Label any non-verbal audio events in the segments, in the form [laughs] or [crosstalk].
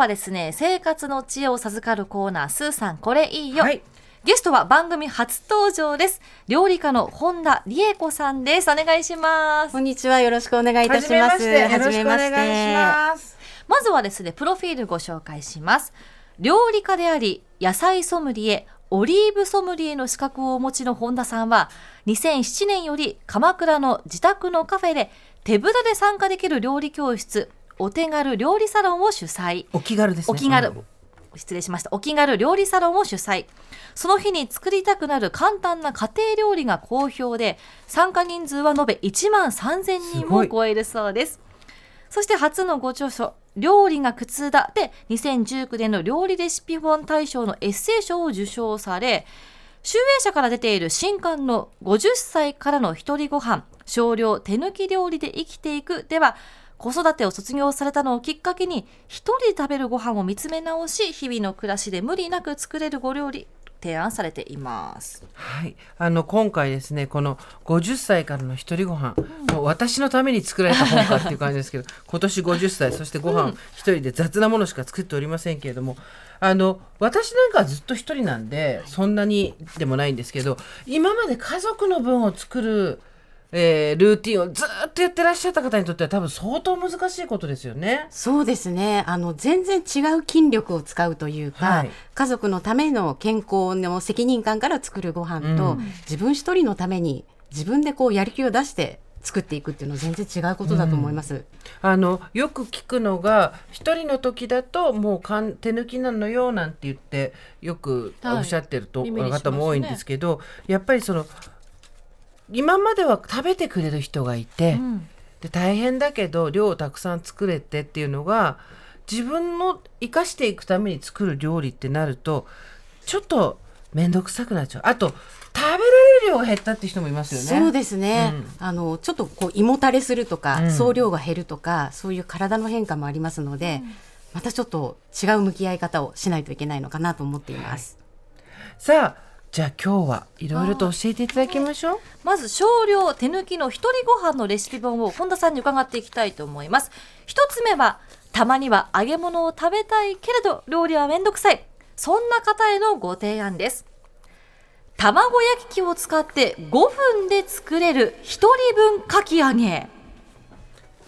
はですね生活の知恵を授かるコーナースーさんこれいいよ、はい。ゲストは番組初登場です。料理家の本田理恵子さんです。お願いします。こんにちは。よろしくお願いいたします。はじめまして。よろしくお願いします。まずはですねプロフィールご紹介します。料理家であり野菜ソムリエオリーブソムリエの資格をお持ちの本田さんは2007年より鎌倉の自宅のカフェで手ぶらで参加できる料理教室お手軽料理サロンを主催。お気軽ですね。お気軽。うん。失礼しました。お気軽料理サロンを主催。その日に作りたくなる簡単な家庭料理が好評で参加人数は延べ1万3000人を超えるそうです。そして初のご著書「料理が苦痛だ」で2019年の料理レシピ本大賞のエッセイ賞を受賞され集英社から出ている新刊の50歳からの一人ご飯少量手抜き料理で生きていく。では子育てを卒業されたのをきっかけに一人で食べるご飯を見つめ直し日々の暮らしで無理なく作れるご料理提案されています。はい、あの今回ですねこの50歳からの一人ご飯、もう私のために作られた本かっていう感じですけど [laughs] 今年50歳そしてご飯一人で雑なものしか作っておりませんけれどもあの私なんかはずっと一人なんでそんなにでもないんですけど今まで家族の分を作る、えールーティンをずっとやってらっしゃった方にとっては多分相当難しいことですよね。そうですね。あの、全然違う筋力を使うというか、はい家族のための健康の責任感から作るご飯と、うん自分一人のために自分でこうやる気を出して作っていくっていうのは全然違うことだと思います。あのよく聞くのが一人の時だともうかん手抜きなのよなんて言ってよくはいおっしゃってると、耳にしますね方も多いんですけどやっぱりその今までは食べてくれる人がいて、うん。で大変だけど量をたくさん作れてっていうのが自分の生かしていくために作る料理ってなるとちょっと面倒くさくなっちゃう。あと食べられる量が減ったって人もいますよね。そうですね、うん。あのちょっとこう胃もたれするとか、うん。総量が減るとかそういう体の変化もありますので、またちょっと違う向き合い方をしないといけないのかなと思っています。さあじゃあ今日はいろいろと教えていただきましょう。まず少量手抜きの一人ご飯のレシピ本を本田さんに伺っていきたいと思います。一つ目はたまには揚げ物を食べたいけれど料理はめんどくさい。そんな方へのご提案です。卵焼き器を使って5分で作れる一人分かき揚げ。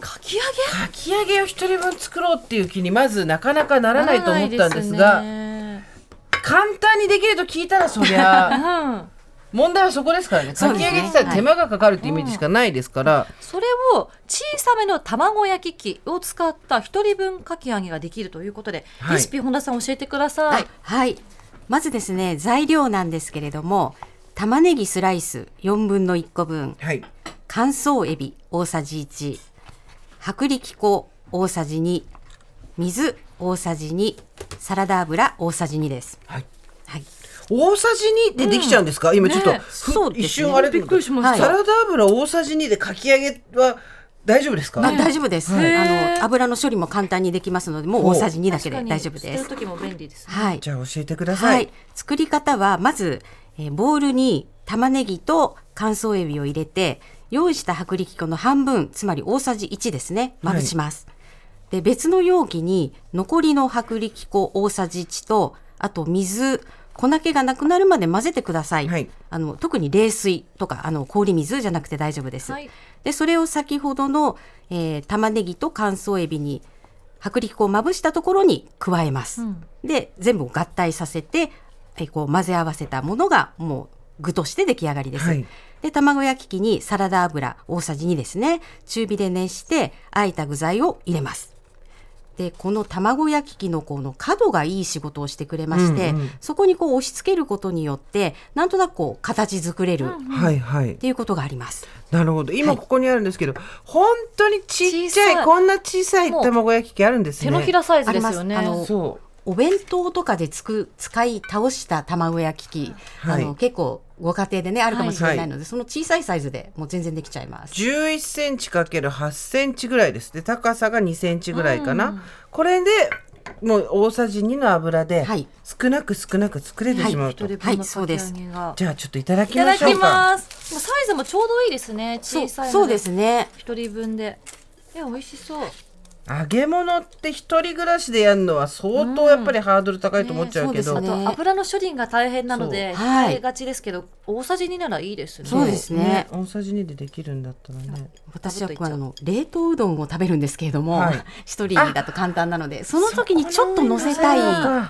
かき揚げ？かき揚げを一人分作ろうっていう気にまずなかなかならないと思ったんですが簡単にできると聞いたらそりゃ [laughs] うん、問題はそこですからね。かき揚げって言ったら手間がかかるってイメージしかないですから、それを小さめの卵焼き器を使った一人分かき揚げができるということで、はい。レシピ本田さん教えてください、はい、はい、まずですね材料なんですけれども玉ねぎスライス4分の1個分。はい。乾燥エビ大さじ1薄力粉大さじ2水大さじ2サラダ油大さじ2です。はい。はい、大さじ2でできちゃうんですか、今ちょっと、ね。一瞬あれびっくりしました。サラダ油大さじ2でかき揚げは大丈夫ですか、まあ、大丈夫です、はい。あの油の処理も簡単にできますのでもう大さじ2だけで大丈夫捨てるです。時も便利ですね。はい。じゃあ教えてくださ、はい。い、作り方はまず、えーボウルに玉ねぎと乾燥エビを入れて用意した薄力粉の半分つまり大さじ1ですね。まぶします、で別の容器に残りの薄力粉大さじ1とあと水粉気がなくなるまで混ぜてください、はい。あの特に冷水とかあの氷水じゃなくて大丈夫です、はい。でそれを先ほどの、えー玉ねぎと乾燥エビに薄力粉をまぶしたところに加えます、うん。で全部を合体させてえこう混ぜ合わせたものがもう具として出来上がりです、はい。で卵焼き器にサラダ油大さじ2ですね。中火で熱してあえた具材を入れますでこの卵焼き器のこの角がいい仕事をしてくれまして、うんうん。そこにこう押し付けることによってなんとなくこう形作れるっはいはい。ていうことがあります、なるほど。今ここにあるんですけど、本当にちっちゃい小さい。こんな小さい卵焼き器あるんですね。手のひらサイズですよね。あります。あのそお弁当とかでつく使い倒した卵焼き器、はい。あの結構ご家庭でねあるかもしれないので、その小さいサイズでもう全然できちゃいまうす。11センチかける8センチぐらいですで高さが2センチぐらいかな、うんこれでもう大さじ2の油ではい少なく少なく作れてしまうと、一人分のはいそうですじゃあちょっといただきいただきましょうかます。もうサイズもちょうどいいですね。そう小さいのそうですね。一人分で。え、美味しそう。揚げ物って一人暮らしでやるのは相当やっぱりハードル高いと思っちゃうけど、うです。ねあと油の処理が大変なのでそう。はい。控えがちですけど、大さじ2ならいいですね。そうですね。大さじ2でできるんだったらね。私はこれあの冷凍うどんを食べるんですけれども、はい。[laughs] 一人だと簡単なのでその時にちょっと乗せたい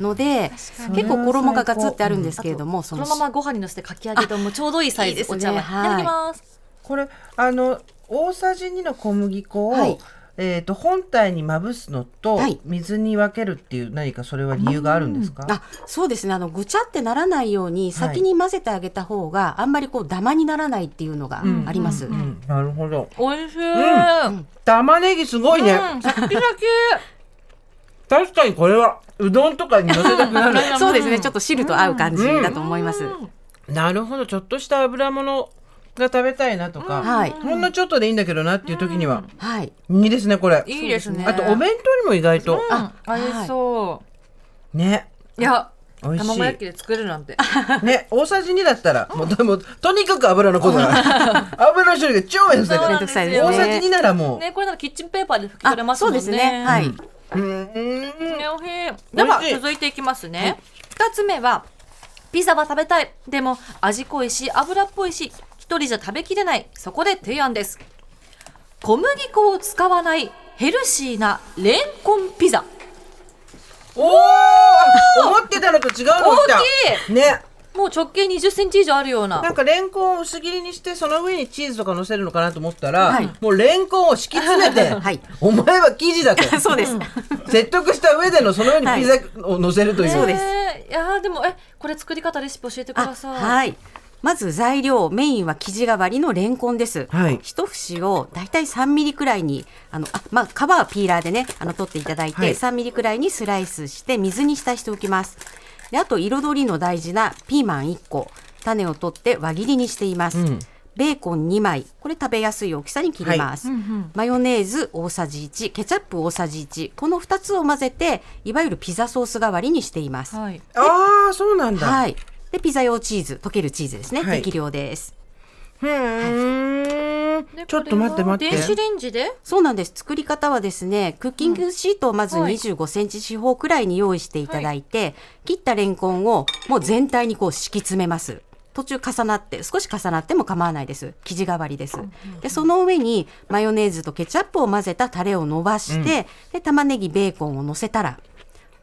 ので結構衣がガツってあるんですけれども、そのままご飯にのせてかき揚げ丼もちょうどいいサイズいいですね。お茶碗、はい。い、ただきます。これあの大さじ2の小麦粉を、はいえー、と本体にまぶすのと、はい。水に分けるっていう何かそれは理由があるんですか、あそうですね。あのぐちゃってならないように先に混ぜてあげた方が、あんまりこうダマにならないっていうのがあります。うん。なるほど。おいしい。ん。玉ねぎすごいね、うん、シャキシャ確かにこれはうどんとかにのせたくなる。[laughs] そうですね。ちょっと汁と合う感じだと思います。なるほど。ちょっとした油物が食べたいなとか、はい。ほんのちょっとでいいんだけどなっていう時には、はい。いいですねこれ。キ。いいですね。あとお弁当にも意外と、あ、合いそね。う。いや、美味し卵焼いきで作るなんて。ね大さじ2だったらもうでもとにかく油のことだ油の処理が超めんどくさい。からめんどくさいですね。大さじ2ならもう、ね、これならキッチンペーパーで拭き取れあますもんね。そうですね。はい、うん。ねおいしいでは続いていきますね。二、つ目はピザは食べたい。でも味濃いし油っぽいし一人じゃ食べきれないそこで提案です。小麦粉を使わないヘルシーなレンコンピザ。おお [laughs] 思ってたのと違うの来た大ねもう直径20センチ以上あるような。なんかレンコンを薄切りにしてその上にチーズとか乗せるのかなと思ったら、はいもうレンコンを敷き詰めて、[laughs] はいお前は生地だと [laughs] そうです。説得した上でのその上にピザを乗せるという、そうですねいやーでもえこれ作り方レシピ教えてくあださい。はい。まず材料メインは生地代わりのレンコンです。はい。一節をだいたい3ミリくらいにあのあまあ皮はピーラーでねあの取っていただいて、はい。3ミリくらいにスライスして水に浸しておきます。であと彩りの大事なピーマン1個。種を取って輪切りにしています。うん。ベーコン2枚。これ食べやすい大きさに切ります、うんうん。マヨネーズ大さじ1ケチャップ大さじ1この2つを混ぜていわゆるピザソース代わりにしています。はい。ああそうなんだ、はい。で、ピザ用チーズ、溶けるチーズですね。はい適量です。ふーんでちょっと待って待って電子レンジで？そうなんです。作り方はですね、クッキングシートをまずはい25センチ四方くらいに用意していただいて、切ったレンコンをもう全体にこう敷き詰めます。途中重なって、少し重なっても構わないです。生地代わりです。で、その上にマヨネーズとケチャップを混ぜたタレを伸ばして、で、玉ねぎ、ベーコンを乗せたら、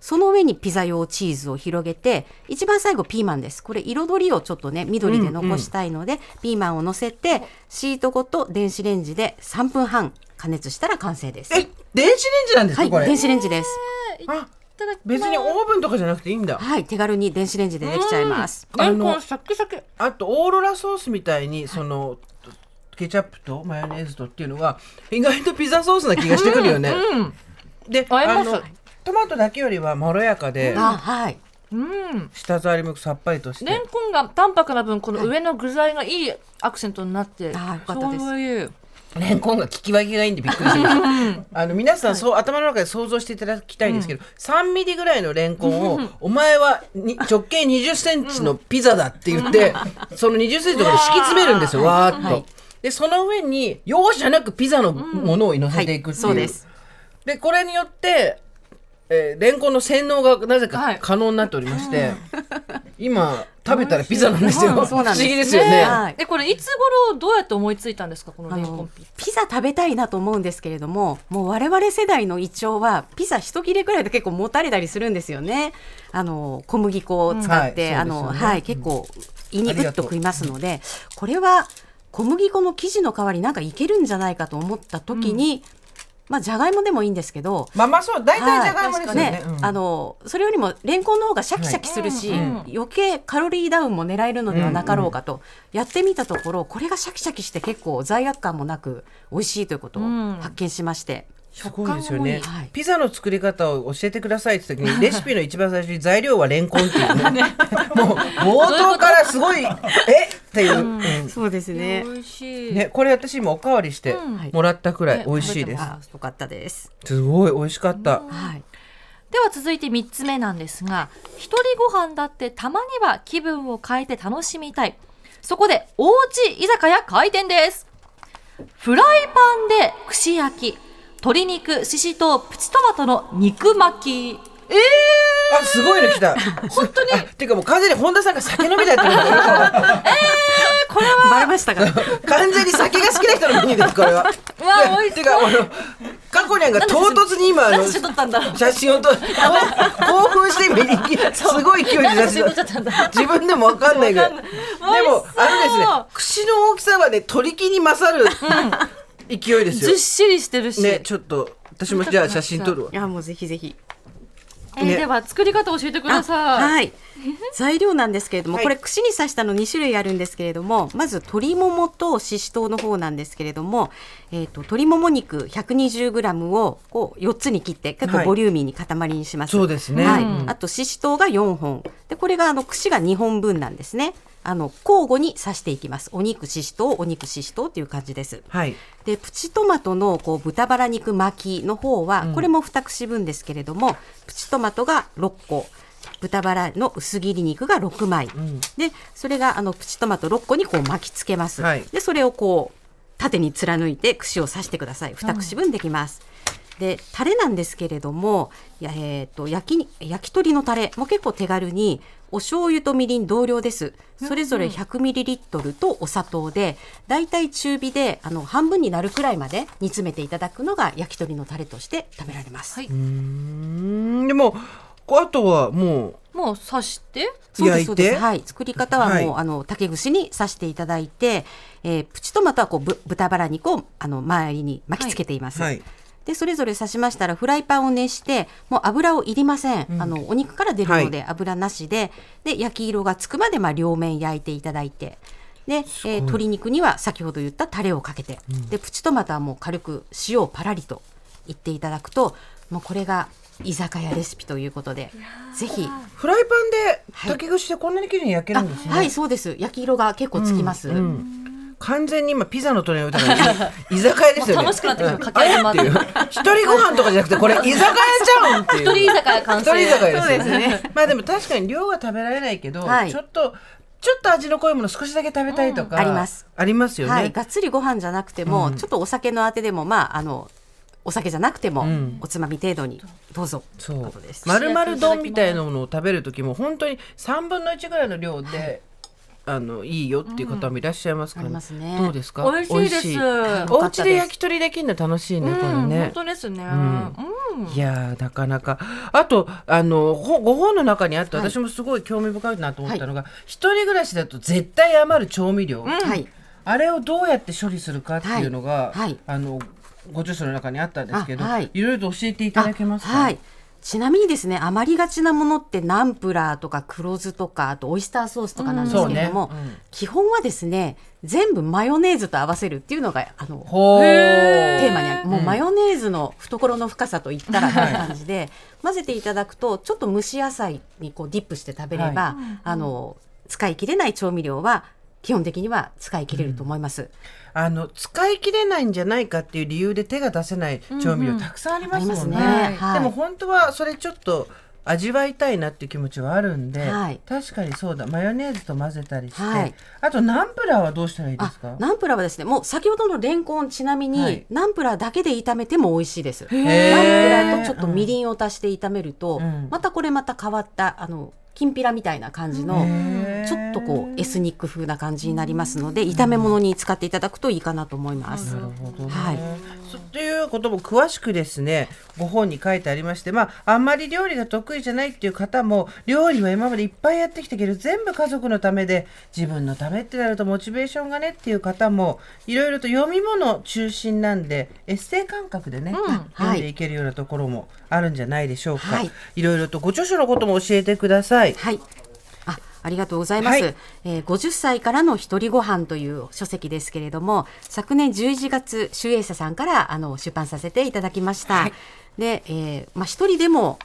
その上にピザ用チーズを広げて、一番最後ピーマンです。これ彩りをちょっとね、緑で残したいので、ピーマンを乗せて、シートごと電子レンジで3分半加熱したら完成です。え電子レンジなんですか、はい、これ？電子レンジです。あいただきます別にオーブンとかじゃなくていいんだはい、手軽に電子レンジでできちゃいます。あのンサクサク。あとオーロラソースみたいにそのケチャップとマヨネーズとっていうのが意外とピザソースな気がしてくるよね。うん。で合いますのトマトだけよりはまろやかで、あ、はい。うん。舌触りもさっぱりとして。レンコンが淡白な分この上の具材がいいアクセントになって、あよかったです。そういうレンコンが聞き分けがいいんでびっくりしました。あの皆さんそう頭の中で想像していただきたいんですけど、3ミリぐらいのレンコンをお前はに直径20センチのピザだって言って、その20センチのところに敷き詰めるんですよ。わー。っと。はい。でその上に容赦なくピザのものを乗せていくっていう。そうです。でこれによって、えーレンコンの洗脳がなぜはい。か可能になっておりまして、今食べたらピザなんですよ。そうなんです。不思議ですよね。はい。でこれいつ頃どうやって思いついたんですかこのあレンコンのピザピザ食べたいなと思うんですけれどももう我々世代の胃腸はピザ一切れくらいで結構もたれたりするんですよね。あの小麦粉を使って、うん。はいあのそうですよね。はい結構胃にありがとう。グッと食いますのでこれは小麦粉の生地の代わりなんかいけるんじゃないかと思った時に、まあじゃがいもでもいいんですけどまあまあそう大体じゃがいもですよね。ねうん。あのそれよりもレンコンの方がシャキシャキするし、はい。うん余計カロリーダウンも狙えるのではなかろうかと、やってみたところこれがシャキシャキして結構罪悪感もなく美味しいということをうん。発見しまして、すごいですよね。食感もいいはい。ピザの作り方を教えてくださいって時に [laughs] レシピの一番最初に材料はレンコンっていう。[laughs] ね。もう冒頭からすごいえっていう。うん。そうですね。美味しい、ねこれ私今おかわりしてうん。もらったくらいね美味しいです。あよかったです、すごい美味しかった。はい。では続いて3つ目なんですが一人ご飯だってたまには気分を変えて楽しみたい。そこでおうち居酒屋開店です。フライパンで串焼き。鶏肉ししとうプチトマトの肉巻き。あすごいの来た。[laughs] 本当に。っていうかもう完全に本田さんが酒飲みだってこと [laughs] だよバレましたか？[laughs] 完全に酒が好きな人のメニューですこれは。[laughs] わ美味してかあの過去にゃんが唐突に今あの写真をとこう興奮して目に [laughs] すごい勢いで写真なんで写真撮っちゃったんだ自分でもわかんないぐらい。でもあのですね口の大きさはね鳥木に勝る勢いですよ。ずっ。しりしてるし、ねちょっと私もじゃあ写真撮るわ。い。やもうぜひぜひえーねでは作り方教えてください、はい。材料なんですけれども、はいこれ串に刺したの2種類あるんですけれども、まず鶏ももとししとうの方なんですけれども、えっ、と鶏もも肉 120g をこう4つに切って結構ボリューミーに塊にします。そうですねはい。うんあとししとうが4本。でこれがあの串が2本分なんですね。あの交互に刺していきます。お肉ししとう、お肉ししとうっていう感じです。はい。でプチトマトのこう豚バラ肉巻きの方は、これも2串分ですけれどもプチトマトが6個豚バラの薄切り肉が6枚、でそれがあのプチトマト6個にこう巻きつけます、はい。でそれをこう縦に貫いて串を刺してください。2串分できます、でタレなんですけれどもや、えー、と焼き焼き鳥のタレも結構手軽にお醤油とみりん同量です。それぞれ 100ml とお砂糖でだいたい中火であの半分になるくらいまで煮詰めていただくのが焼き鳥のタレとして食べられます、はい。うん。でもあとはももう刺して？そうです焼いてそうです。はい。作り方はもう、はい。あの竹串に刺していただいて、えープチトマトはこうぶ豚バラ肉をあの周りに巻きつけています、うはいでそれぞれ刺しましたらフライパンを熱してもう油をいりません、あのお肉から出るので油なしで,、で焼き色がつくまでまあ両面焼いていただいて。で、えー鶏肉には先ほど言ったタレをかけて、でプチトマトはもう軽く塩をパラリと言っていただくともうこれが居酒屋レシピということでぜひ。フライパンではい。竹串でこんなに綺麗に焼けるあんですね。はいそうです。焼き色が結構つきます、うん完全に今ピザの隣に置いたから居酒屋ですよね。楽しくなってきた。うん。かき揚げもあって一人ご飯とかじゃなくてこれ居酒屋じゃんっていう。一人居酒屋完成。一人居酒屋ですね。まあでも確かに量は食べられないけど、はい。ちょっとちょっと味の濃いもの少しだけ食べたいとか、うん。あります。ありますよね。はい、がっつりご飯じゃなくても、うん。ちょっとお酒のあてでもまああのお酒じゃなくても、うん。おつまみ程度にどうぞ。そう。ことです。丸々丼みたいなものを食べる時も本当に3分の1ぐらいの量で、あのいいよっていう方もいらっしゃいますから、ありますね。どうですか？美味しいです。お家で焼き鳥できるの楽しいね、これうん、ね。本当ですね、ん。うん。いやーなかなか。あとあのほご本の中にあってはい。私もすごい興味深いなと思ったのが、一人暮らしだと絶対余る調味料、はい、あれをどうやって処理するかっていうのが、はい。はい。あのご著書の中にあったんですけど、あはい。いろいろと教えていただけますか？あはい。ちなみにですね余りがちなものってナンプラーとか黒酢とかあとオイスターソースとかなんですけれども、うんね。うん。基本はですね全部マヨネーズと合わせるっていうのがあのテーマにある。もうマヨネーズの懐の深さといったらとい。う感じで、混ぜていただくとちょっと蒸し野菜にこうディップして食べれば、あの使い切れない調味料は基本的には使い切れると思います。あの使い切れないんじゃないかっていう理由で手が出せない調味料たくさんありますもんね。でも本当はそれちょっと味わいたいなっていう気持ちはあるんで、はい。確かにそうだ。マヨネーズと混ぜたりして、はい。あとナンプラーはどうしたらいいであすか？ナンプラーはですねもう先ほどのレンコンちなみに、はい。ナンプラーだけで炒めても美味しいです。ナンプーラーとちょっとみりんを足して炒めると、うん。またこれまた変わったあのきんぴらみたいな感じのちょっとこうエスニック風な感じになりますので炒め物に使っていただくといいかなと思います。なるほどね。はいそということも詳しくですねご本に書いてありましてまああんまり料理が得意じゃないっていう方も料理は今までいっぱいやってきたけど全部家族のためで自分のためってなるとモチベーションがねっていう方もいろいろと読み物中心なんでエッセイ感覚でね、読んでいけるようなところもあるんじゃないでしょうか、はいいろいろとご著書のことも教えてください。はい。あ、ありがとうございます。はいえー50歳からの一人ご飯という書籍ですけれども、昨年11月、集英社さんからあの出版させていただきました。で、えーまあ一人でも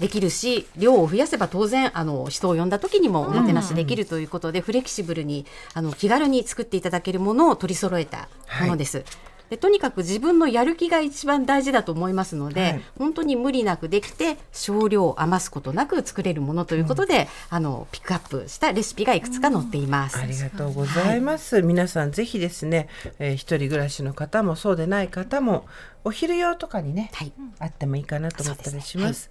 できるし量を増やせば当然あの人を呼んだ時にもおもてなしできるということで、フレキシブルにあの気軽に作っていただけるものを取り揃えたものです。でとにかく自分のやる気が一番大事だと思いますので、はい。本当に無理なくできて少量余すことなく作れるものということで、あのピックアップしたレシピがいくつか載っています。ありがとうございます。皆さんぜひですね、えー一人暮らしの方もそうでない方もお昼用とかにね、はい。あってもいいかなと思ったりします。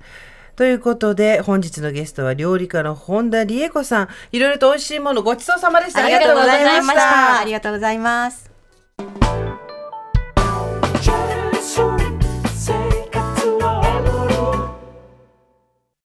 ということで本日のゲストは料理家の本田理恵子さん。いろいろと美味しいものごちそうさまでした。ありがとうございました。ありがとうございます。